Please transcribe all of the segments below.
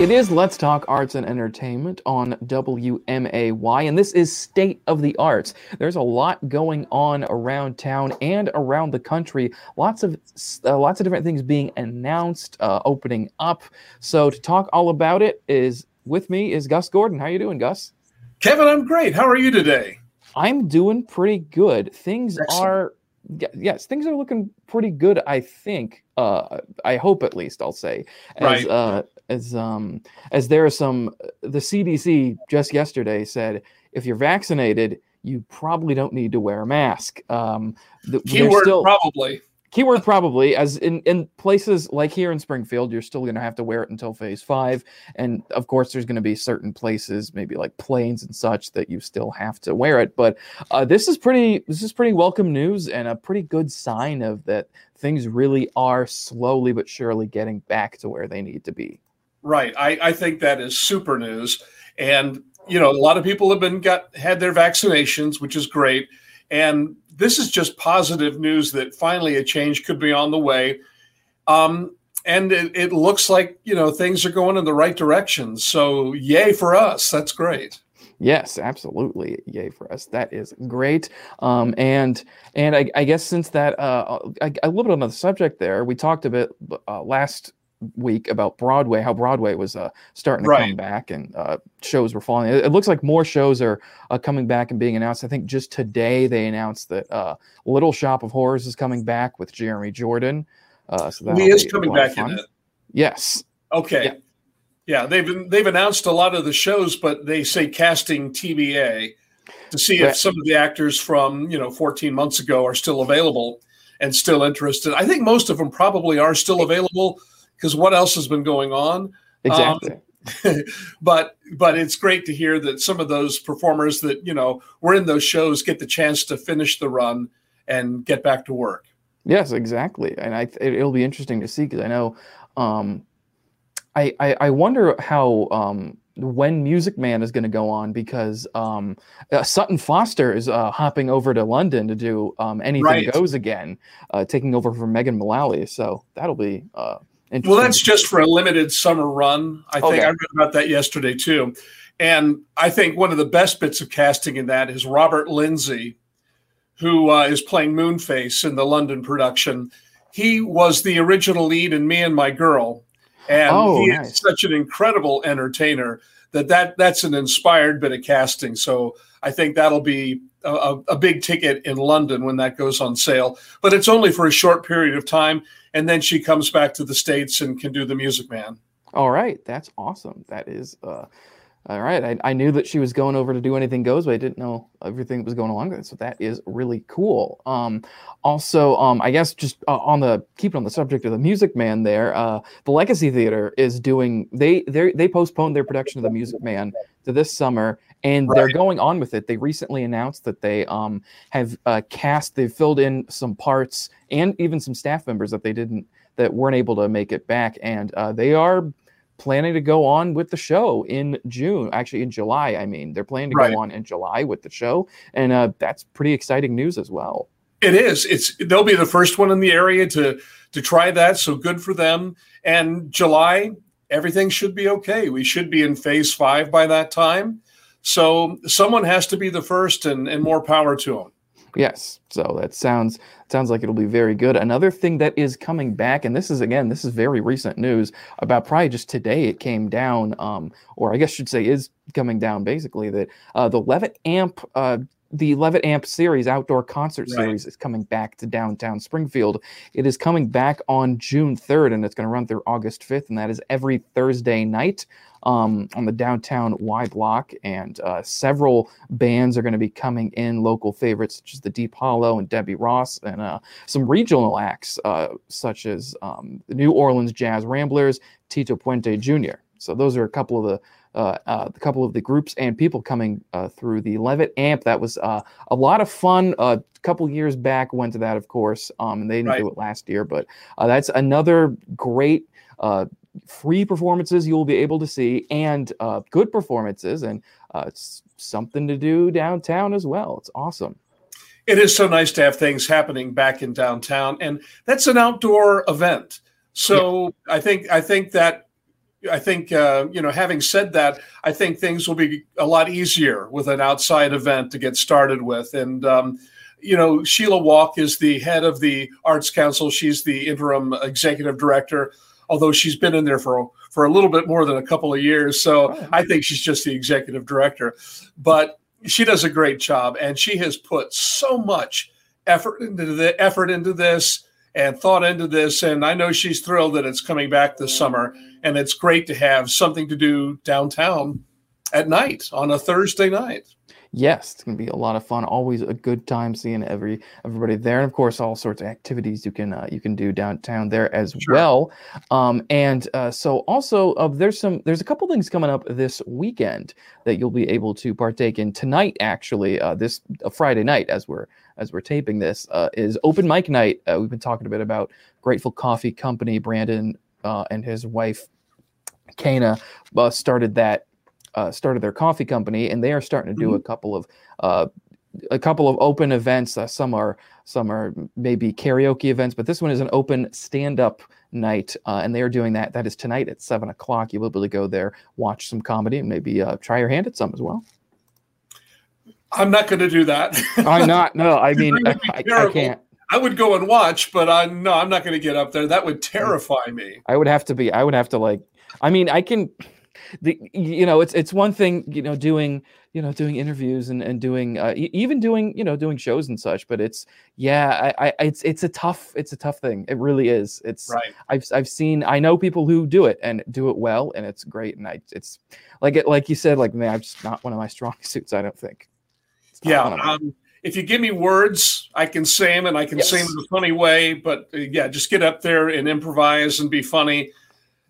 It is Let's Talk Arts and Entertainment on WMAY, and this is State of the Arts. There's a lot going on around town and around the country. Lots of uh, lots of different things being announced, uh, opening up. So to talk all about it is with me is Gus Gordon. How you doing, Gus? Kevin, I'm great. How are you today? I'm doing pretty good. Things Excellent. are yes, things are looking pretty good. I think. Uh, I hope at least I'll say. As, right. Uh, as um as there are some the CDC just yesterday said if you're vaccinated you probably don't need to wear a mask. Um, the, Keyword still, probably. Keyword probably, as in, in places like here in Springfield, you're still going to have to wear it until phase five. And of course, there's going to be certain places, maybe like planes and such, that you still have to wear it. But uh, this is pretty, this is pretty welcome news and a pretty good sign of that things really are slowly but surely getting back to where they need to be. Right. I, I think that is super news. And, you know, a lot of people have been got had their vaccinations, which is great. And this is just positive news that finally a change could be on the way. Um, and it, it looks like, you know, things are going in the right direction. So yay for us. That's great. Yes, absolutely. Yay for us. That is great. Um, and and I, I, guess since that uh, I, a little bit on the subject there, we talked a bit uh, last week about Broadway, how Broadway was uh, starting to right. come back and uh, shows were falling. It, it, looks like more shows are uh, coming back and being announced. I think just today they announced that uh, Little Shop of Horrors is coming back with Jeremy Jordan. Uh, so he is coming back in it. Yes. Okay. Yeah. yeah, they've they've announced a lot of the shows, but they say casting TBA to see if some of the actors from you know 14 months ago are still available and still interested. I think most of them probably are still available because what else has been going on? Exactly. Um, but but it's great to hear that some of those performers that you know were in those shows get the chance to finish the run and get back to work. Yes, exactly, and I it'll be interesting to see because I know, um, I, I, I wonder how um, when Music Man is going to go on because um, uh, Sutton Foster is uh, hopping over to London to do um, Anything right. Goes again, uh, taking over from Megan Mullally. So that'll be uh, well, that's just for a limited summer run. I think okay. I read about that yesterday too. And I think one of the best bits of casting in that is Robert Lindsay, who uh, is playing Moonface in the London production. He was the original lead in Me and My Girl, and oh, he nice. is such an incredible entertainer that, that that's an inspired bit of casting. So I think that'll be a, a big ticket in London when that goes on sale. But it's only for a short period of time and then she comes back to the states and can do the Music Man. All right, that's awesome. That is uh, all right. I, I knew that she was going over to do anything goes, but I didn't know everything that was going along with it. So that is really cool. Um, also, um, I guess just uh, on the keep it on the subject of the Music Man, there, uh, the Legacy Theater is doing they they they postponed their production of the Music Man to this summer, and right. they're going on with it. They recently announced that they um, have uh, cast, they've filled in some parts and even some staff members that they didn't that weren't able to make it back, and uh, they are planning to go on with the show in June, actually in July. I mean, they're planning to right. go on in July with the show, and uh, that's pretty exciting news as well. It is. It's they'll be the first one in the area to to try that. So good for them. And July, everything should be okay. We should be in phase five by that time. So someone has to be the first, and, and more power to them. Yes. So that sounds sounds like it'll be very good. Another thing that is coming back, and this is again, this is very recent news about probably just today it came down, um, or I guess I should say is coming down basically that uh, the Levitt Amp uh, the Levitt Amp series, outdoor concert right. series, is coming back to downtown Springfield. It is coming back on June 3rd, and it's going to run through August 5th, and that is every Thursday night um, on the downtown Y block. And uh, several bands are going to be coming in, local favorites such as the Deep Hollow and Debbie Ross, and uh, some regional acts uh, such as um, the New Orleans Jazz Ramblers, Tito Puente Jr. So those are a couple of the uh, uh, a couple of the groups and people coming uh, through the Levitt amp. That was uh, a lot of fun. A couple years back, went to that, of course. Um, they didn't right. do it last year, but uh, that's another great uh, free performances you will be able to see and good performances, and it's something to do downtown as well. It's awesome. It is so nice to have things happening back in downtown, and that's an outdoor event. So yeah. I think I think that I think uh, you know. Having said that, I think things will be a lot easier with an outside event to get started with. And um, you know, Sheila Walk is the head of the Arts Council. She's the interim executive director, although she's been in there for for a little bit more than a couple of years. So oh. I think she's just the executive director, but she does a great job, and she has put so much effort into the effort into this and thought into this. And I know she's thrilled that it's coming back this summer. And it's great to have something to do downtown at night on a Thursday night. Yes, it's gonna be a lot of fun. Always a good time seeing every everybody there, and of course, all sorts of activities you can uh, you can do downtown there as sure. well. Um, and uh, so also, uh, there's some there's a couple things coming up this weekend that you'll be able to partake in tonight. Actually, uh, this Friday night as we're as we're taping this, uh, is open mic night. Uh, we've been talking a bit about Grateful Coffee Company. Brandon uh, and his wife, Kana, uh, started that. Uh, started their coffee company, and they are starting to do mm-hmm. a couple of uh, a couple of open events. some are some are maybe karaoke events, but this one is an open stand-up night, uh, and they are doing that. That is tonight at seven o'clock. You'll be able to go there, watch some comedy, and maybe uh, try your hand at some as well. I'm not going to do that. I'm not. No, I mean, I, I, I, can't. I would go and watch, but I no, I'm not going to get up there. That would terrify me. I would have to be. I would have to like. I mean, I can. The you know, it's it's one thing you know doing you know doing interviews and and doing uh, even doing you know doing shows and such. But it's yeah, I, I it's it's a tough it's a tough thing. It really is. It's right. I've I've seen I know people who do it and do it well, and it's great. And I it's like it like you said like man, I'm just not one of my strong suits. I don't think. Yeah. Um, if you give me words, I can say them and I can yes. say them in a funny way. But uh, yeah, just get up there and improvise and be funny.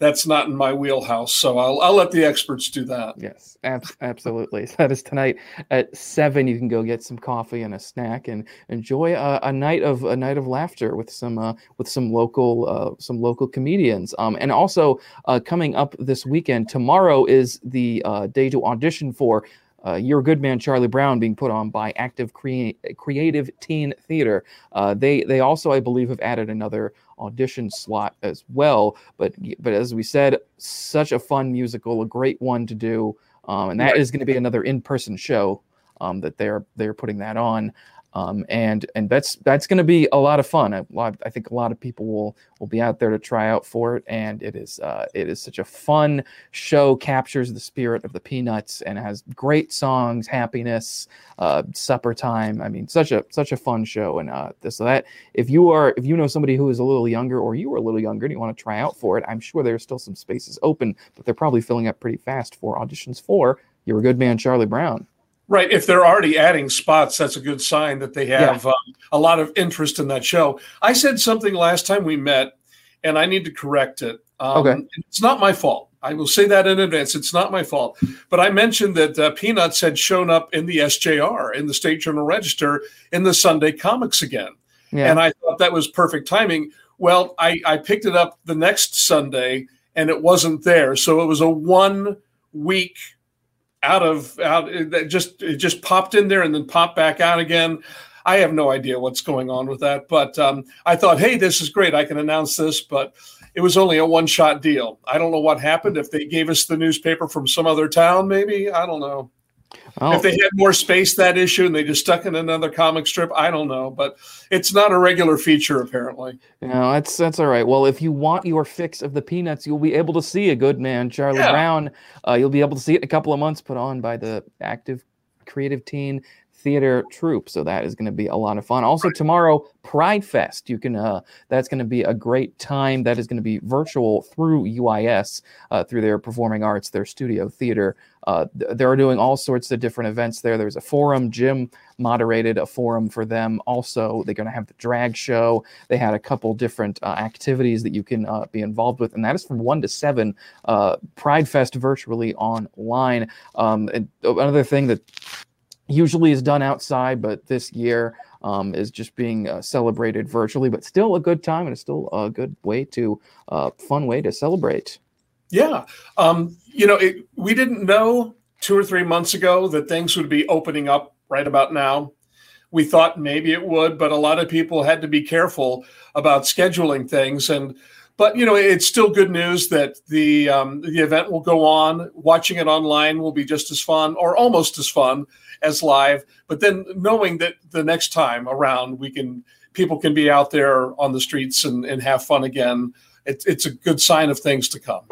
That's not in my wheelhouse. So I'll, I'll let the experts do that. Yes, ab- absolutely. that is tonight at seven. You can go get some coffee and a snack and enjoy a, a night of a night of laughter with some uh, with some local uh, some local comedians. Um, and also uh, coming up this weekend, tomorrow is the uh, day to audition for uh, You're a Good Man, Charlie Brown, being put on by Active Cre- Creative Teen Theater. Uh, they they also, I believe, have added another audition slot as well. But but as we said, such a fun musical, a great one to do, um, and that right. is going to be another in person show um, that they're they're putting that on um, and and that's that's going to be a lot of fun. Lot, I think a lot of people will will be out there to try out for it, and it is uh, it is such a fun show. Captures the spirit of the Peanuts and has great songs, happiness, uh, supper time. I mean, such a such a fun show. And uh, this, so that if you are if you know somebody who is a little younger or you are a little younger and you want to try out for it, I'm sure there's still some spaces open, but they're probably filling up pretty fast for auditions for You're a Good Man, Charlie Brown. Right. If they're already adding spots, that's a good sign that they have yeah. um, a lot of interest in that show. I said something last time we met, and I need to correct it. Um, okay. It's not my fault. I will say that in advance. It's not my fault. But I mentioned that uh, Peanuts had shown up in the SJR, in the State Journal Register, in the Sunday comics again. Yeah. And I thought that was perfect timing. Well, I, I picked it up the next Sunday and it wasn't there. So it was a one week out of out that just it just popped in there and then popped back out again. I have no idea what's going on with that, but um, I thought, hey, this is great. I can announce this, but it was only a one shot deal. I don't know what happened. If they gave us the newspaper from some other town, maybe I don't know. Oh. If they had more space that issue and they just stuck in another comic strip, I don't know, but it's not a regular feature apparently. No, that's that's all right. Well, if you want your fix of the Peanuts, you'll be able to see a good man, Charlie yeah. Brown. Uh, you'll be able to see it in a couple of months, put on by the active creative teen theater troupe. So that is going to be a lot of fun. Also tomorrow, Pride Fest. You can uh, that's going to be a great time. That is going to be virtual through UIS, uh, through their performing arts, their studio theater. Uh, they're doing all sorts of different events there. There's a forum. Jim moderated a forum for them. Also, they're going to have the drag show. They had a couple different uh, activities that you can uh, be involved with, and that is from one to seven. Uh, Pride Fest virtually online. Um, another thing that usually is done outside, but this year um, is just being uh, celebrated virtually. But still a good time and it's still a good way to uh, fun way to celebrate. Yeah, um, you know, it, we didn't know two or three months ago that things would be opening up right about now. We thought maybe it would, but a lot of people had to be careful about scheduling things and but you know, it's still good news that the um, the event will go on. Watching it online will be just as fun, or almost as fun as live. But then knowing that the next time around, we can people can be out there on the streets and, and have fun again. It, it's a good sign of things to come.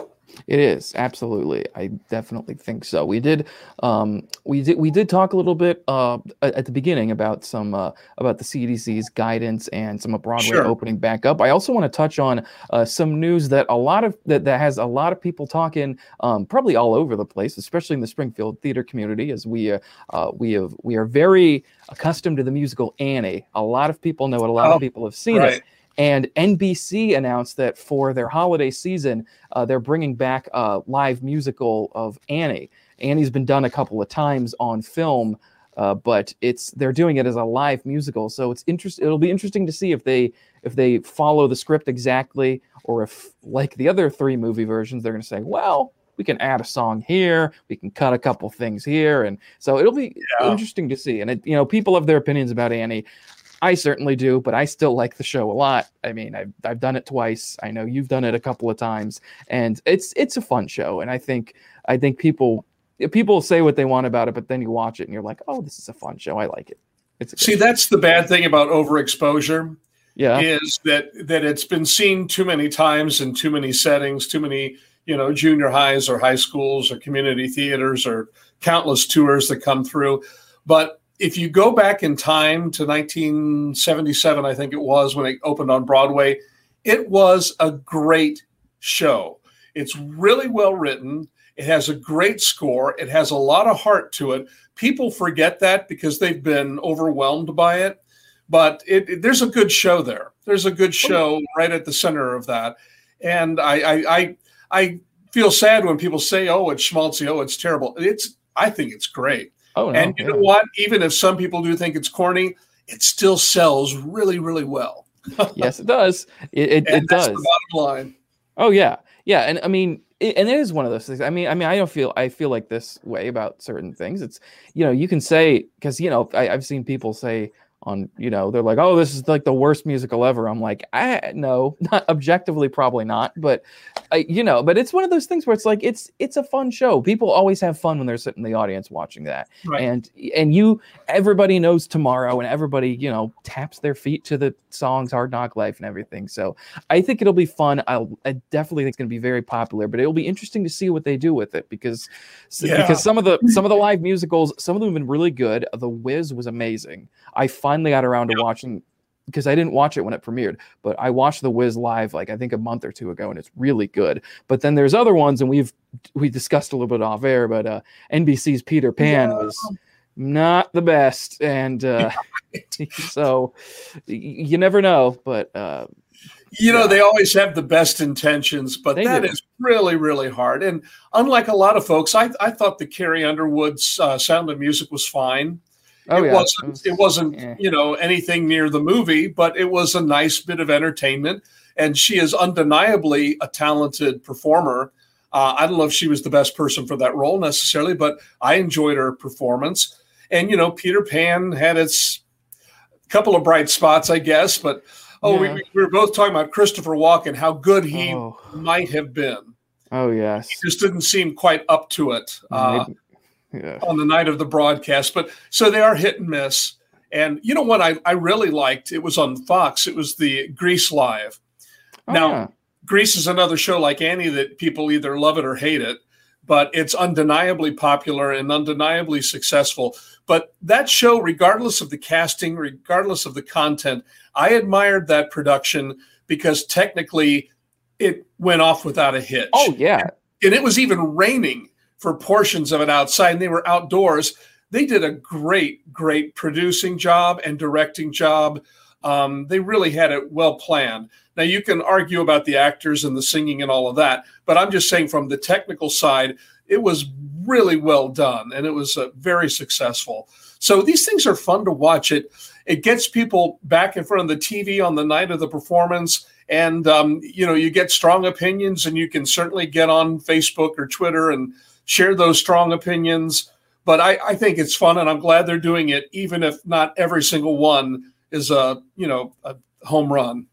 It is absolutely. I definitely think so. We did, um, we did, we did talk a little bit uh, at the beginning about some uh, about the CDC's guidance and some of Broadway sure. opening back up. I also want to touch on uh, some news that a lot of that, that has a lot of people talking, um, probably all over the place, especially in the Springfield theater community, as we uh, uh, we have we are very accustomed to the musical Annie. A lot of people know it. A lot oh, of people have seen right. it. And NBC announced that for their holiday season, uh, they're bringing back a live musical of Annie. Annie's been done a couple of times on film, uh, but it's they're doing it as a live musical. So it's interest. It'll be interesting to see if they if they follow the script exactly, or if like the other three movie versions, they're going to say, well, we can add a song here, we can cut a couple things here, and so it'll be yeah. interesting to see. And it, you know, people have their opinions about Annie. I certainly do, but I still like the show a lot. I mean, I've, I've done it twice. I know you've done it a couple of times, and it's it's a fun show. And I think I think people people say what they want about it, but then you watch it and you're like, oh, this is a fun show. I like it. It's see, show. that's the bad thing about overexposure. Yeah, is that that it's been seen too many times in too many settings, too many you know junior highs or high schools or community theaters or countless tours that come through, but if you go back in time to 1977, I think it was when it opened on Broadway, it was a great show. It's really well written. It has a great score. It has a lot of heart to it. People forget that because they've been overwhelmed by it. But it, it, there's a good show there. There's a good show right at the center of that. And I, I, I, I feel sad when people say, "Oh, it's schmaltzy. Oh, it's terrible." It's I think it's great. Oh, no, and you yeah. know what? Even if some people do think it's corny, it still sells really, really well. yes, it does. It, it, it does. bottom line. Oh yeah, yeah, and I mean, it, and it is one of those things. I mean, I mean, I don't feel I feel like this way about certain things. It's you know, you can say because you know I, I've seen people say on you know they're like oh this is like the worst musical ever. I'm like i no not objectively probably not but I, you know but it's one of those things where it's like it's it's a fun show. People always have fun when they're sitting in the audience watching that. Right. and and you everybody knows tomorrow and everybody you know taps their feet to the songs hard knock life and everything. So i think it'll be fun. I'll, i definitely think it's going to be very popular but it'll be interesting to see what they do with it because yeah. because some of the some of the live musicals some of them have been really good. The Wiz was amazing. I finally got around to watching because I didn't watch it when it premiered, but I watched The Wiz live like I think a month or two ago, and it's really good. But then there's other ones, and we've we discussed a little bit off air, but uh, NBC's Peter Pan was not the best, and uh, so you never know. But uh, you know, they always have the best intentions, but they that do. is really, really hard. And unlike a lot of folks, I, I thought the Carrie Underwood's uh, Sound of Music was fine. Oh, it yeah. wasn't it wasn't yeah. you know anything near the movie, but it was a nice bit of entertainment. And she is undeniably a talented performer. Uh, I don't know if she was the best person for that role necessarily, but I enjoyed her performance. And you know, Peter Pan had its couple of bright spots, I guess. But oh, yeah. we, we, were both talking about Christopher Walken, how good he oh. might have been. Oh yes, he just didn't seem quite up to it. Uh, yeah. on the night of the broadcast. But so they are hit and miss. And you know what I, I really liked? It was on Fox. It was the Grease Live. Oh, now, yeah. Grease is another show like Annie that people either love it or hate it, but it's undeniably popular and undeniably successful. But that show, regardless of the casting, regardless of the content, I admired that production because technically it went off without a hitch. Oh, yeah. And it was even raining for portions of it outside and they were outdoors. They did a great, great producing job and directing job. Um, they really had it well planned. Now, you can argue about the actors and the singing and all of that, but I'm just saying from the technical side, it was really well done and it was uh, very successful. So these things are fun to watch. It it gets people back in front of the TV on the night of the performance, and um, you know you get strong opinions, and you can certainly get on Facebook or Twitter and share those strong opinions. But I, I think it's fun, and I'm glad they're doing it, even if not every single one is a you know a home run.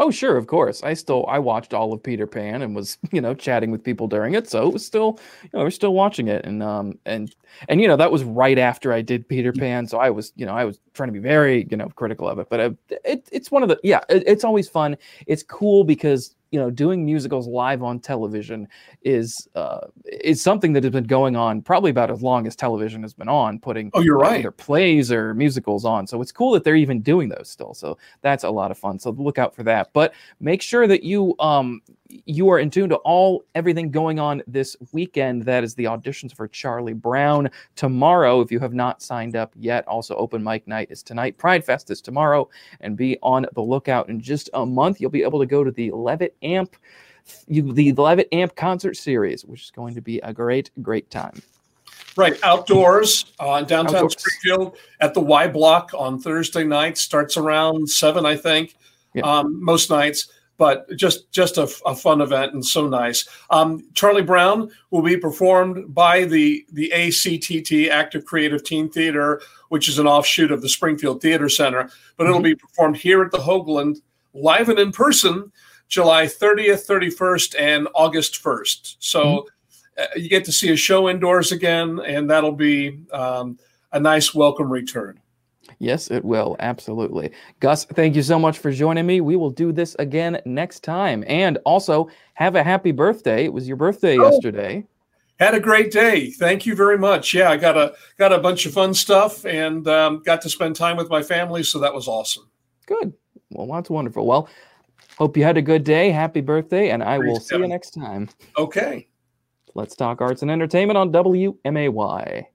Oh, sure, of course. I still I watched all of Peter Pan and was you know chatting with people during it, so it was still you know we're still watching it and um and and you know that was right after I did Peter Pan, so I was you know I was trying to be very you know critical of it, but uh, it, it's one of the yeah it, it's always fun. It's cool because you know doing musicals live on television is uh is something that has been going on probably about as long as television has been on putting oh you're right. either plays or musicals on. So it's cool that they're even doing those still. So that's a lot of fun. So look out for that. But make sure that you um you are in tune to all everything going on this weekend. That is the auditions for Charlie Brown tomorrow. If you have not signed up yet, also open mic night is tonight. Pride Fest is tomorrow, and be on the lookout. In just a month, you'll be able to go to the Levitt Amp, you, the Levitt Amp concert series, which is going to be a great, great time. Right, outdoors uh, downtown outdoors. Springfield at the Y Block on Thursday night. Starts around seven, I think. Yeah. Um, most nights but just just a, a, fun event and so nice. Um, Charlie Brown will be performed by the the ACTT Active Creative Teen Theater, which is an offshoot of the Springfield Theater Center, but it'll mm-hmm. be performed here at the Hoogland, live and in person, July 30th, 31st, and August 1st. So. Mm-hmm. Uh, you get to see a show indoors again, and that'll be um, a nice welcome return. Yes, it will. Absolutely. Gus, thank you so much for joining me. We will do this again next time. And also, have a happy birthday. It was your birthday oh, yesterday. Had a great day. Thank you very much. Yeah, I got a got a bunch of fun stuff and um, got to spend time with my family, so that was awesome. Good. Well, that's wonderful. Well, hope you had a good day. Happy birthday, and I will see you next time. Okay. Let's talk arts and entertainment on WMAY.